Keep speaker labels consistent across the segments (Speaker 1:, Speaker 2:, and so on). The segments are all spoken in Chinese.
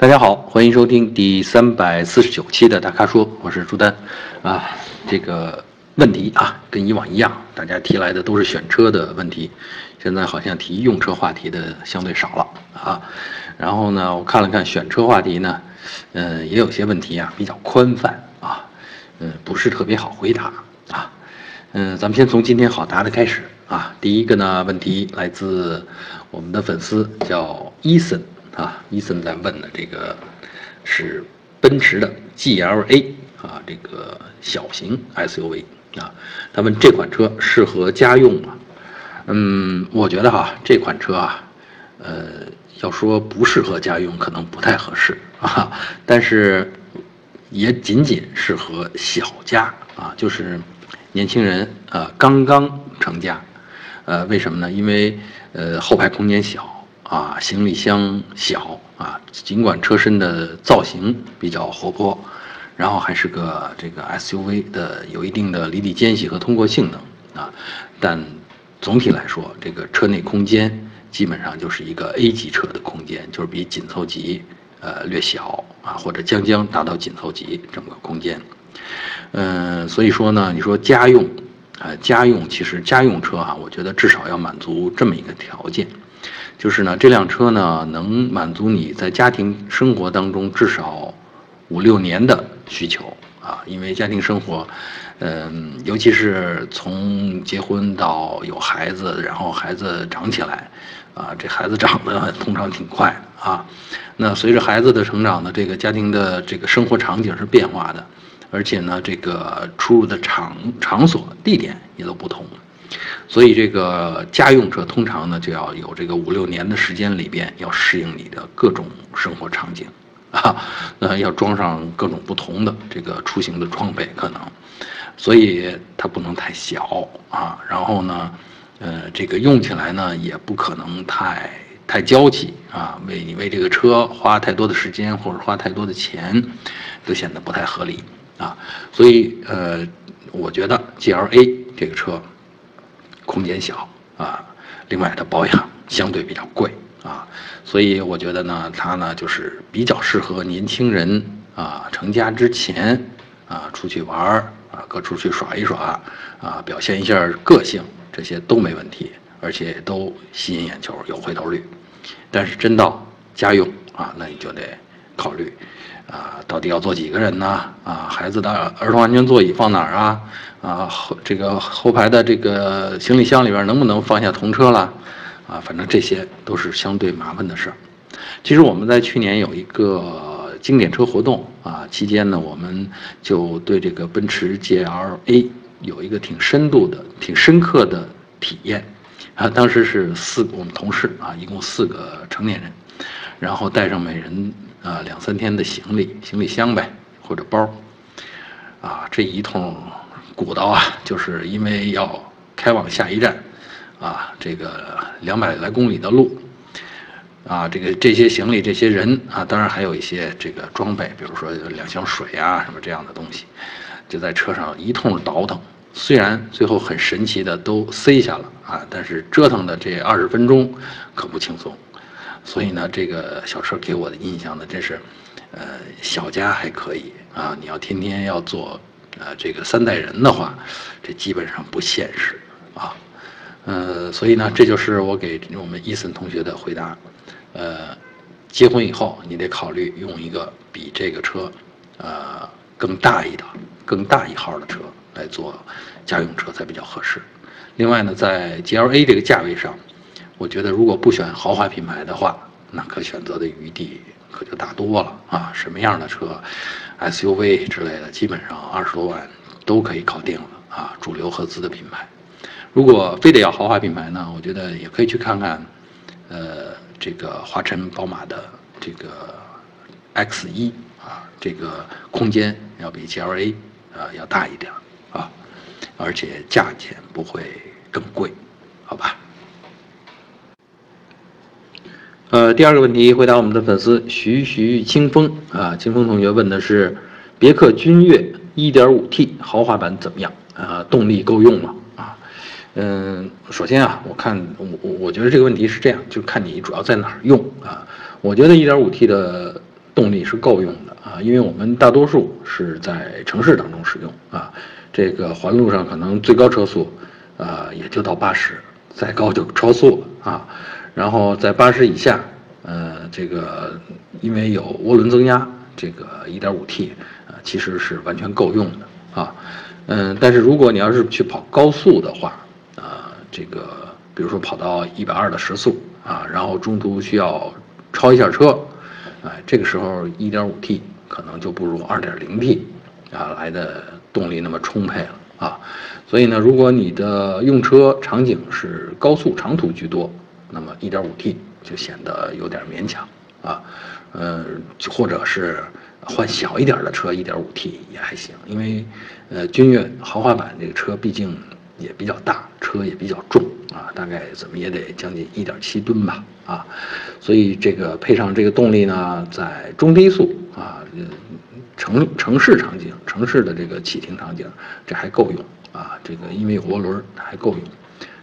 Speaker 1: 大家好，欢迎收听第三百四十九期的大咖说，我是朱丹。啊，这个问题啊，跟以往一样，大家提来的都是选车的问题，现在好像提用车话题的相对少了啊。然后呢，我看了看选车话题呢，嗯，也有些问题啊比较宽泛啊，嗯，不是特别好回答啊。嗯，咱们先从今天好答的开始啊。第一个呢，问题来自我们的粉丝叫伊森。啊，伊森在问的这个是奔驰的 GLA 啊，这个小型 SUV 啊，他问这款车适合家用吗？嗯，我觉得哈，这款车啊，呃，要说不适合家用，可能不太合适啊，但是也仅仅适合小家啊，就是年轻人啊刚刚成家，呃，为什么呢？因为呃后排空间小。啊，行李箱小啊，尽管车身的造型比较活泼，然后还是个这个 SUV 的，有一定的离地间隙和通过性能啊，但总体来说，这个车内空间基本上就是一个 A 级车的空间，就是比紧凑级呃略小啊，或者将将达到紧凑级这么个空间。嗯，所以说呢，你说家用，呃，家用其实家用车哈，我觉得至少要满足这么一个条件。就是呢，这辆车呢能满足你在家庭生活当中至少五六年的需求啊，因为家庭生活，嗯，尤其是从结婚到有孩子，然后孩子长起来，啊，这孩子长得通常挺快啊，那随着孩子的成长呢，这个家庭的这个生活场景是变化的，而且呢，这个出入的场场所地点也都不同。所以这个家用车通常呢就要有这个五六年的时间里边要适应你的各种生活场景，啊，呃要装上各种不同的这个出行的装备可能，所以它不能太小啊，然后呢，呃这个用起来呢也不可能太太娇气啊，为你为这个车花太多的时间或者花太多的钱，都显得不太合理啊，所以呃我觉得 G L A 这个车。空间小啊，另外它保养相对比较贵啊，所以我觉得呢，它呢就是比较适合年轻人啊，成家之前啊出去玩儿啊，各处去耍一耍啊，表现一下个性，这些都没问题，而且都吸引眼球，有回头率。但是真到家用啊，那你就得考虑。啊，到底要坐几个人呢？啊，孩子的儿童安全座椅放哪儿啊？啊，后这个后排的这个行李箱里边能不能放下童车了？啊，反正这些都是相对麻烦的事儿。其实我们在去年有一个经典车活动啊，期间呢，我们就对这个奔驰 GLA 有一个挺深度的、挺深刻的体验。啊，当时是四我们同事啊，一共四个成年人，然后带上每人。啊，两三天的行李，行李箱呗，或者包，啊，这一通鼓捣啊，就是因为要开往下一站，啊，这个两百来公里的路，啊，这个这些行李，这些人啊，当然还有一些这个装备，比如说两箱水啊，什么这样的东西，就在车上一通倒腾。虽然最后很神奇的都塞下了啊，但是折腾的这二十分钟可不轻松。所以呢，这个小车给我的印象呢，真是，呃，小家还可以啊。你要天天要做，呃，这个三代人的话，这基本上不现实啊。呃，所以呢，这就是我给我们伊森同学的回答。呃，结婚以后，你得考虑用一个比这个车，呃，更大一点、更大一号的车来做家用车才比较合适。另外呢，在 GLA 这个价位上。我觉得，如果不选豪华品牌的话，那可选择的余地可就大多了啊！什么样的车，SUV 之类的，基本上二十多万都可以搞定了啊！主流合资的品牌，如果非得要豪华品牌呢，我觉得也可以去看看，呃，这个华晨宝马的这个 X 一啊，这个空间要比 GLA 啊要大一点啊，而且价钱不会更贵，好吧？呃，第二个问题回答我们的粉丝徐徐清风啊，清风同学问的是别克君越 1.5T 豪华版怎么样？啊，动力够用吗？啊，嗯，首先啊，我看我我我觉得这个问题是这样，就看你主要在哪儿用啊。我觉得 1.5T 的动力是够用的啊，因为我们大多数是在城市当中使用啊，这个环路上可能最高车速，呃，也就到八十，再高就超速了啊。然后在八十以下，呃，这个因为有涡轮增压，这个 1.5T 啊，其实是完全够用的啊。嗯，但是如果你要是去跑高速的话，啊，这个比如说跑到一百二的时速啊，然后中途需要超一下车。哎，这个时候 1.5T 可能就不如 2.0T 啊来的动力那么充沛了啊，所以呢，如果你的用车场景是高速长途居多，那么 1.5T 就显得有点勉强啊，呃，或者是换小一点的车，1.5T 也还行，因为呃，君越豪华版这个车毕竟也比较大，车也比较重。啊，大概怎么也得将近一点七吨吧，啊，所以这个配上这个动力呢，在中低速啊，城城市场景、城市的这个启停场景，这还够用啊。这个因为有涡轮还够用，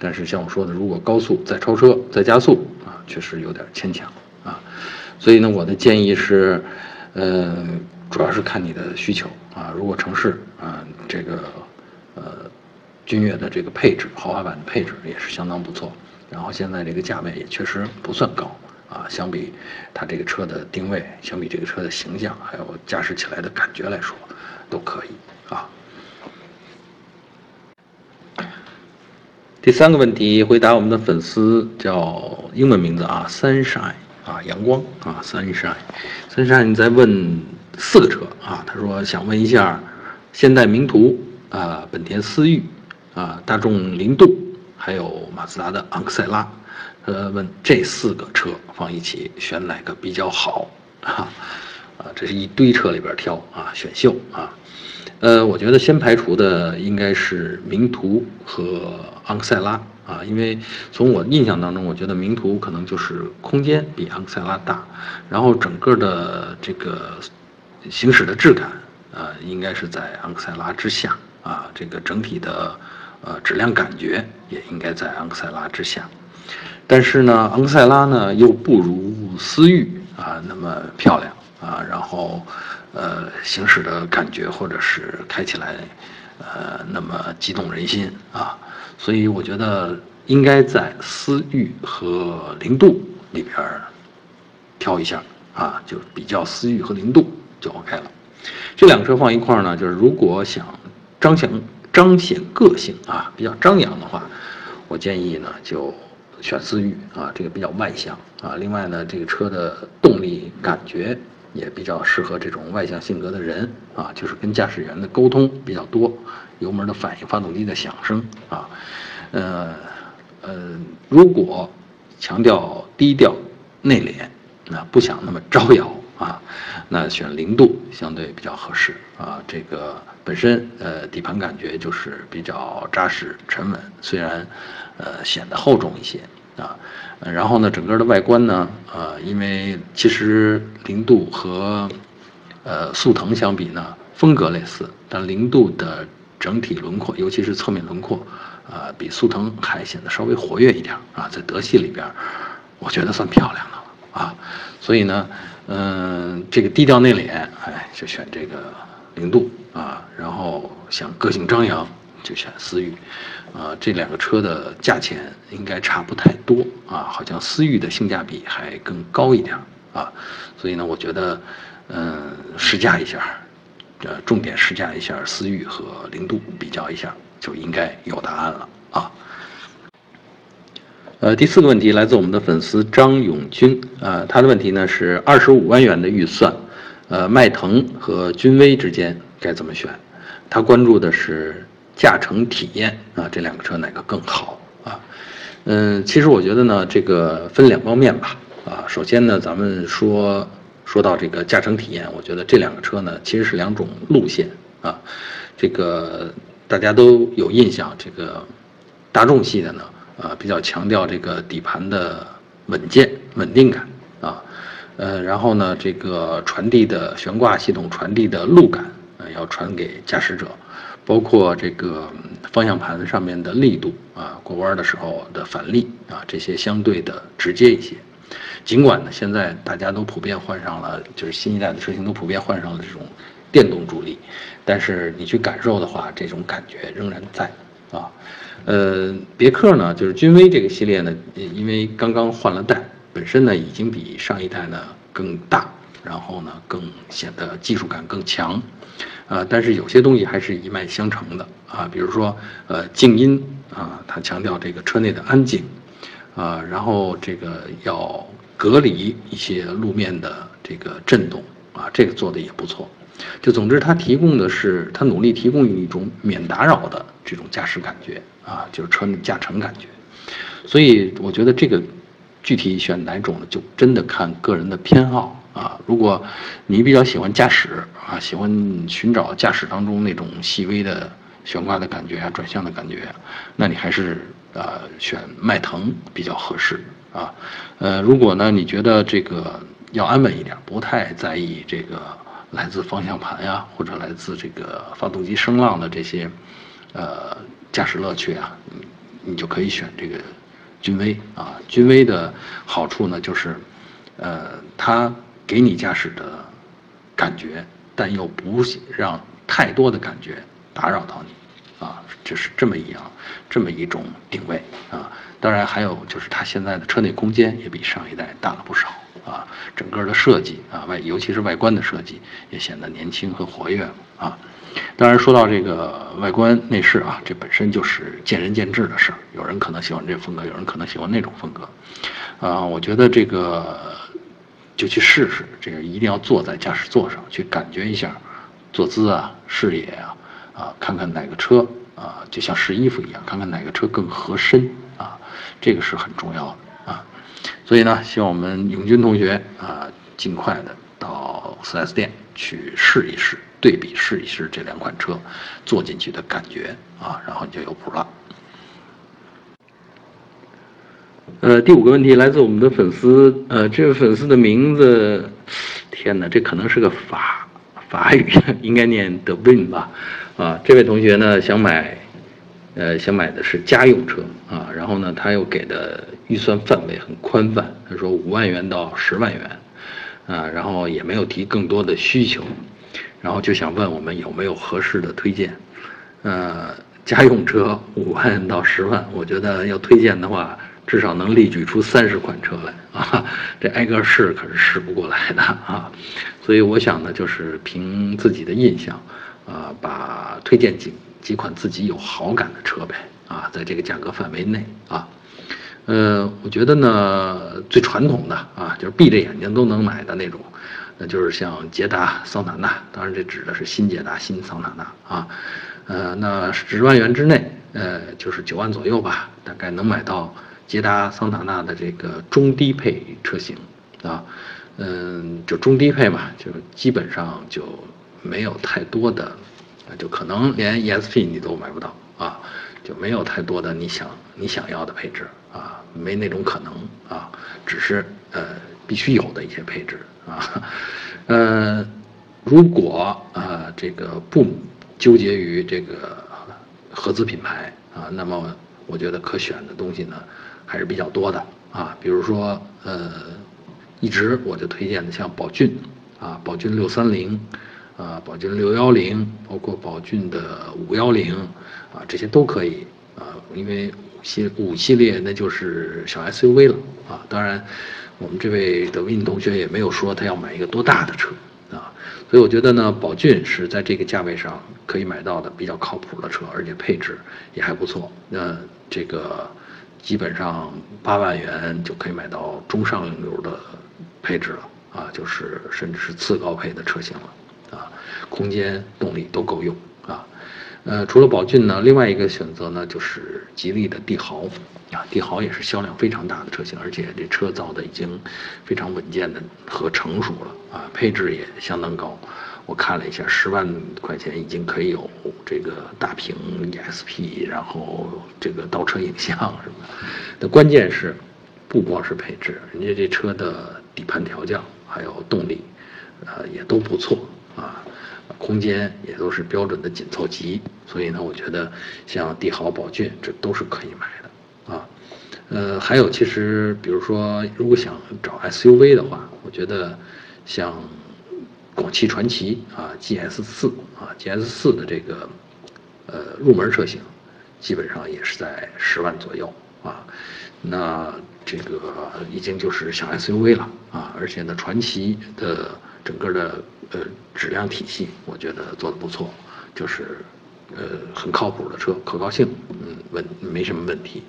Speaker 1: 但是像我说的，如果高速再超车再加速啊，确实有点牵强啊。所以呢，我的建议是，呃，主要是看你的需求啊。如果城市啊，这个呃。君越的这个配置，豪华版的配置也是相当不错。然后现在这个价位也确实不算高啊，相比它这个车的定位，相比这个车的形象，还有驾驶起来的感觉来说，都可以啊。第三个问题回答我们的粉丝叫英文名字啊，Sunshine 啊，阳光啊，Sunshine，Sunshine 你在问四个车啊，他说想问一下，现代名图啊，本田思域。啊，大众凌渡，还有马自达的昂克赛拉，呃，问这四个车放一起选哪个比较好？啊，啊，这是一堆车里边挑啊，选秀啊，呃，我觉得先排除的应该是名图和昂克赛拉啊，因为从我印象当中，我觉得名图可能就是空间比昂克赛拉大，然后整个的这个行驶的质感，呃，应该是在昂克赛拉之下啊，这个整体的。呃，质量感觉也应该在昂克赛拉之下，但是呢，昂克赛拉呢又不如思域啊那么漂亮啊，然后呃行驶的感觉或者是开起来呃那么激动人心啊，所以我觉得应该在思域和零度里边挑一下啊，就比较思域和零度就 OK 了。这两个车放一块儿呢，就是如果想彰显。彰显个性啊，比较张扬的话，我建议呢就选思域啊，这个比较外向啊。另外呢，这个车的动力感觉也比较适合这种外向性格的人啊，就是跟驾驶员的沟通比较多，油门的反应、发动机的响声啊，呃呃，如果强调低调内敛，那不想那么招摇。啊，那选零度相对比较合适啊。这个本身呃底盘感觉就是比较扎实沉稳，虽然呃显得厚重一些啊。然后呢，整个的外观呢，呃，因为其实零度和呃速腾相比呢，风格类似，但零度的整体轮廓，尤其是侧面轮廓，啊，比速腾还显得稍微活跃一点啊。在德系里边，我觉得算漂亮的了啊。所以呢。嗯，这个低调内敛，哎，就选这个零度啊。然后想个性张扬，就选思域，啊，这两个车的价钱应该差不太多啊，好像思域的性价比还更高一点啊。所以呢，我觉得，嗯，试驾一下，呃，重点试驾一下思域和零度，比较一下，就应该有答案了啊。呃，第四个问题来自我们的粉丝张永军，呃，他的问题呢是二十五万元的预算，呃，迈腾和君威之间该怎么选？他关注的是驾乘体验啊，这两个车哪个更好啊？嗯，其实我觉得呢，这个分两方面吧，啊，首先呢，咱们说说到这个驾乘体验，我觉得这两个车呢其实是两种路线啊，这个大家都有印象，这个大众系的呢。啊，比较强调这个底盘的稳健、稳定感啊，呃，然后呢，这个传递的悬挂系统传递的路感啊，要传给驾驶者，包括这个方向盘上面的力度啊，过弯的时候的反力啊，这些相对的直接一些。尽管呢，现在大家都普遍换上了，就是新一代的车型都普遍换上了这种电动助力，但是你去感受的话，这种感觉仍然在啊。呃，别克呢，就是君威这个系列呢，因为刚刚换了代，本身呢已经比上一代呢更大，然后呢更显得技术感更强，啊，但是有些东西还是一脉相承的啊，比如说呃静音啊，它强调这个车内的安静，啊，然后这个要隔离一些路面的这个震动啊，这个做的也不错。就总之，它提供的是它努力提供一种免打扰的这种驾驶感觉啊，就是车内驾乘感觉。所以我觉得这个具体选哪种呢，就真的看个人的偏好啊。如果你比较喜欢驾驶啊，喜欢寻找驾驶当中那种细微的悬挂的感觉啊，转向的感觉，那你还是呃选迈腾比较合适啊。呃，如果呢你觉得这个要安稳一点，不太在意这个。来自方向盘呀，或者来自这个发动机声浪的这些，呃，驾驶乐趣啊，你你就可以选这个君威啊。君威的好处呢，就是，呃，它给你驾驶的感觉，但又不让太多的感觉打扰到你，啊，就是这么一样，这么一种定位啊。当然还有就是它现在的车内空间也比上一代大了不少。啊，整个的设计啊，外尤其是外观的设计也显得年轻和活跃啊。当然说到这个外观内饰啊，这本身就是见仁见智的事儿，有人可能喜欢这风格，有人可能喜欢那种风格。啊，我觉得这个就去试试，这个一定要坐在驾驶座上去感觉一下坐姿啊、视野啊，啊，看看哪个车啊，就像试衣服一样，看看哪个车更合身啊，这个是很重要的啊。所以呢，希望我们永军同学啊，尽快的到 4S 店去试一试，对比试一试这两款车，坐进去的感觉啊，然后你就有谱了。呃，第五个问题来自我们的粉丝，呃，这位粉丝的名字，天哪，这可能是个法法语，应该念 The Win 吧？啊，这位同学呢想买。呃，想买的是家用车啊，然后呢，他又给的预算范围很宽泛，他说五万元到十万元，啊，然后也没有提更多的需求，然后就想问我们有没有合适的推荐，呃，家用车五万到十万，我觉得要推荐的话，至少能例举出三十款车来 啊，这挨个试可是试不过来的啊，所以我想呢，就是凭自己的印象，啊，把推荐几。几款自己有好感的车呗，啊，在这个价格范围内啊，呃，我觉得呢，最传统的啊，就是闭着眼睛都能买的那种，那就是像捷达、桑塔纳，当然这指的是新捷达、新桑塔纳啊，呃，那十万元之内，呃，就是九万左右吧，大概能买到捷达、桑塔纳的这个中低配车型啊，嗯，就中低配嘛，就基本上就没有太多的。就可能连 ESP 你都买不到啊，就没有太多的你想你想要的配置啊，没那种可能啊，只是呃必须有的一些配置啊，呃，如果啊这个不纠结于这个合资品牌啊，那么我觉得可选的东西呢还是比较多的啊，比如说呃，一直我就推荐的像宝骏啊，宝骏六三零。啊，宝骏六幺零，包括宝骏的五幺零，啊，这些都可以啊，因为五系五系列那就是小 SUV 了啊。当然，我们这位德云同学也没有说他要买一个多大的车啊，所以我觉得呢，宝骏是在这个价位上可以买到的比较靠谱的车，而且配置也还不错。那这个基本上八万元就可以买到中上流的配置了啊，就是甚至是次高配的车型了。啊，空间、动力都够用啊。呃，除了宝骏呢，另外一个选择呢就是吉利的帝豪啊。帝豪也是销量非常大的车型，而且这车造的已经非常稳健的和成熟了啊，配置也相当高。我看了一下，十万块钱已经可以有这个大屏 ESP，然后这个倒车影像什么的。的关键是，不光是配置，人家这车的底盘调教还有动力，呃，也都不错。啊，空间也都是标准的紧凑级，所以呢，我觉得像帝豪、宝骏这都是可以买的啊。呃，还有其实比如说，如果想找 SUV 的话，我觉得像广汽传祺啊 GS 四啊 GS 四的这个呃入门车型，基本上也是在十万左右啊。那这个已经就是像 SUV 了啊，而且呢，传祺的整个的呃质量体系，我觉得做的不错，就是呃很靠谱的车，可靠性嗯问没什么问题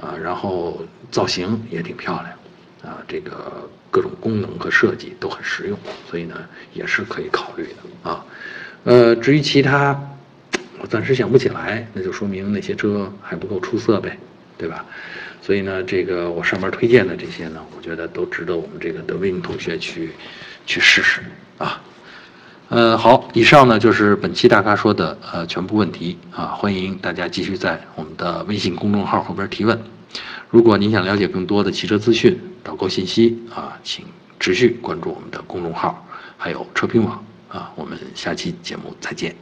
Speaker 1: 啊，然后造型也挺漂亮啊，这个各种功能和设计都很实用，所以呢也是可以考虑的啊。呃，至于其他，我暂时想不起来，那就说明那些车还不够出色呗，对吧？所以呢，这个我上面推荐的这些呢，我觉得都值得我们这个德威同学去去试试啊。呃，好，以上呢就是本期大咖说的呃全部问题啊，欢迎大家继续在我们的微信公众号后边提问。如果您想了解更多的汽车资讯、导购信息啊，请持续关注我们的公众号，还有车评网啊。我们下期节目再见。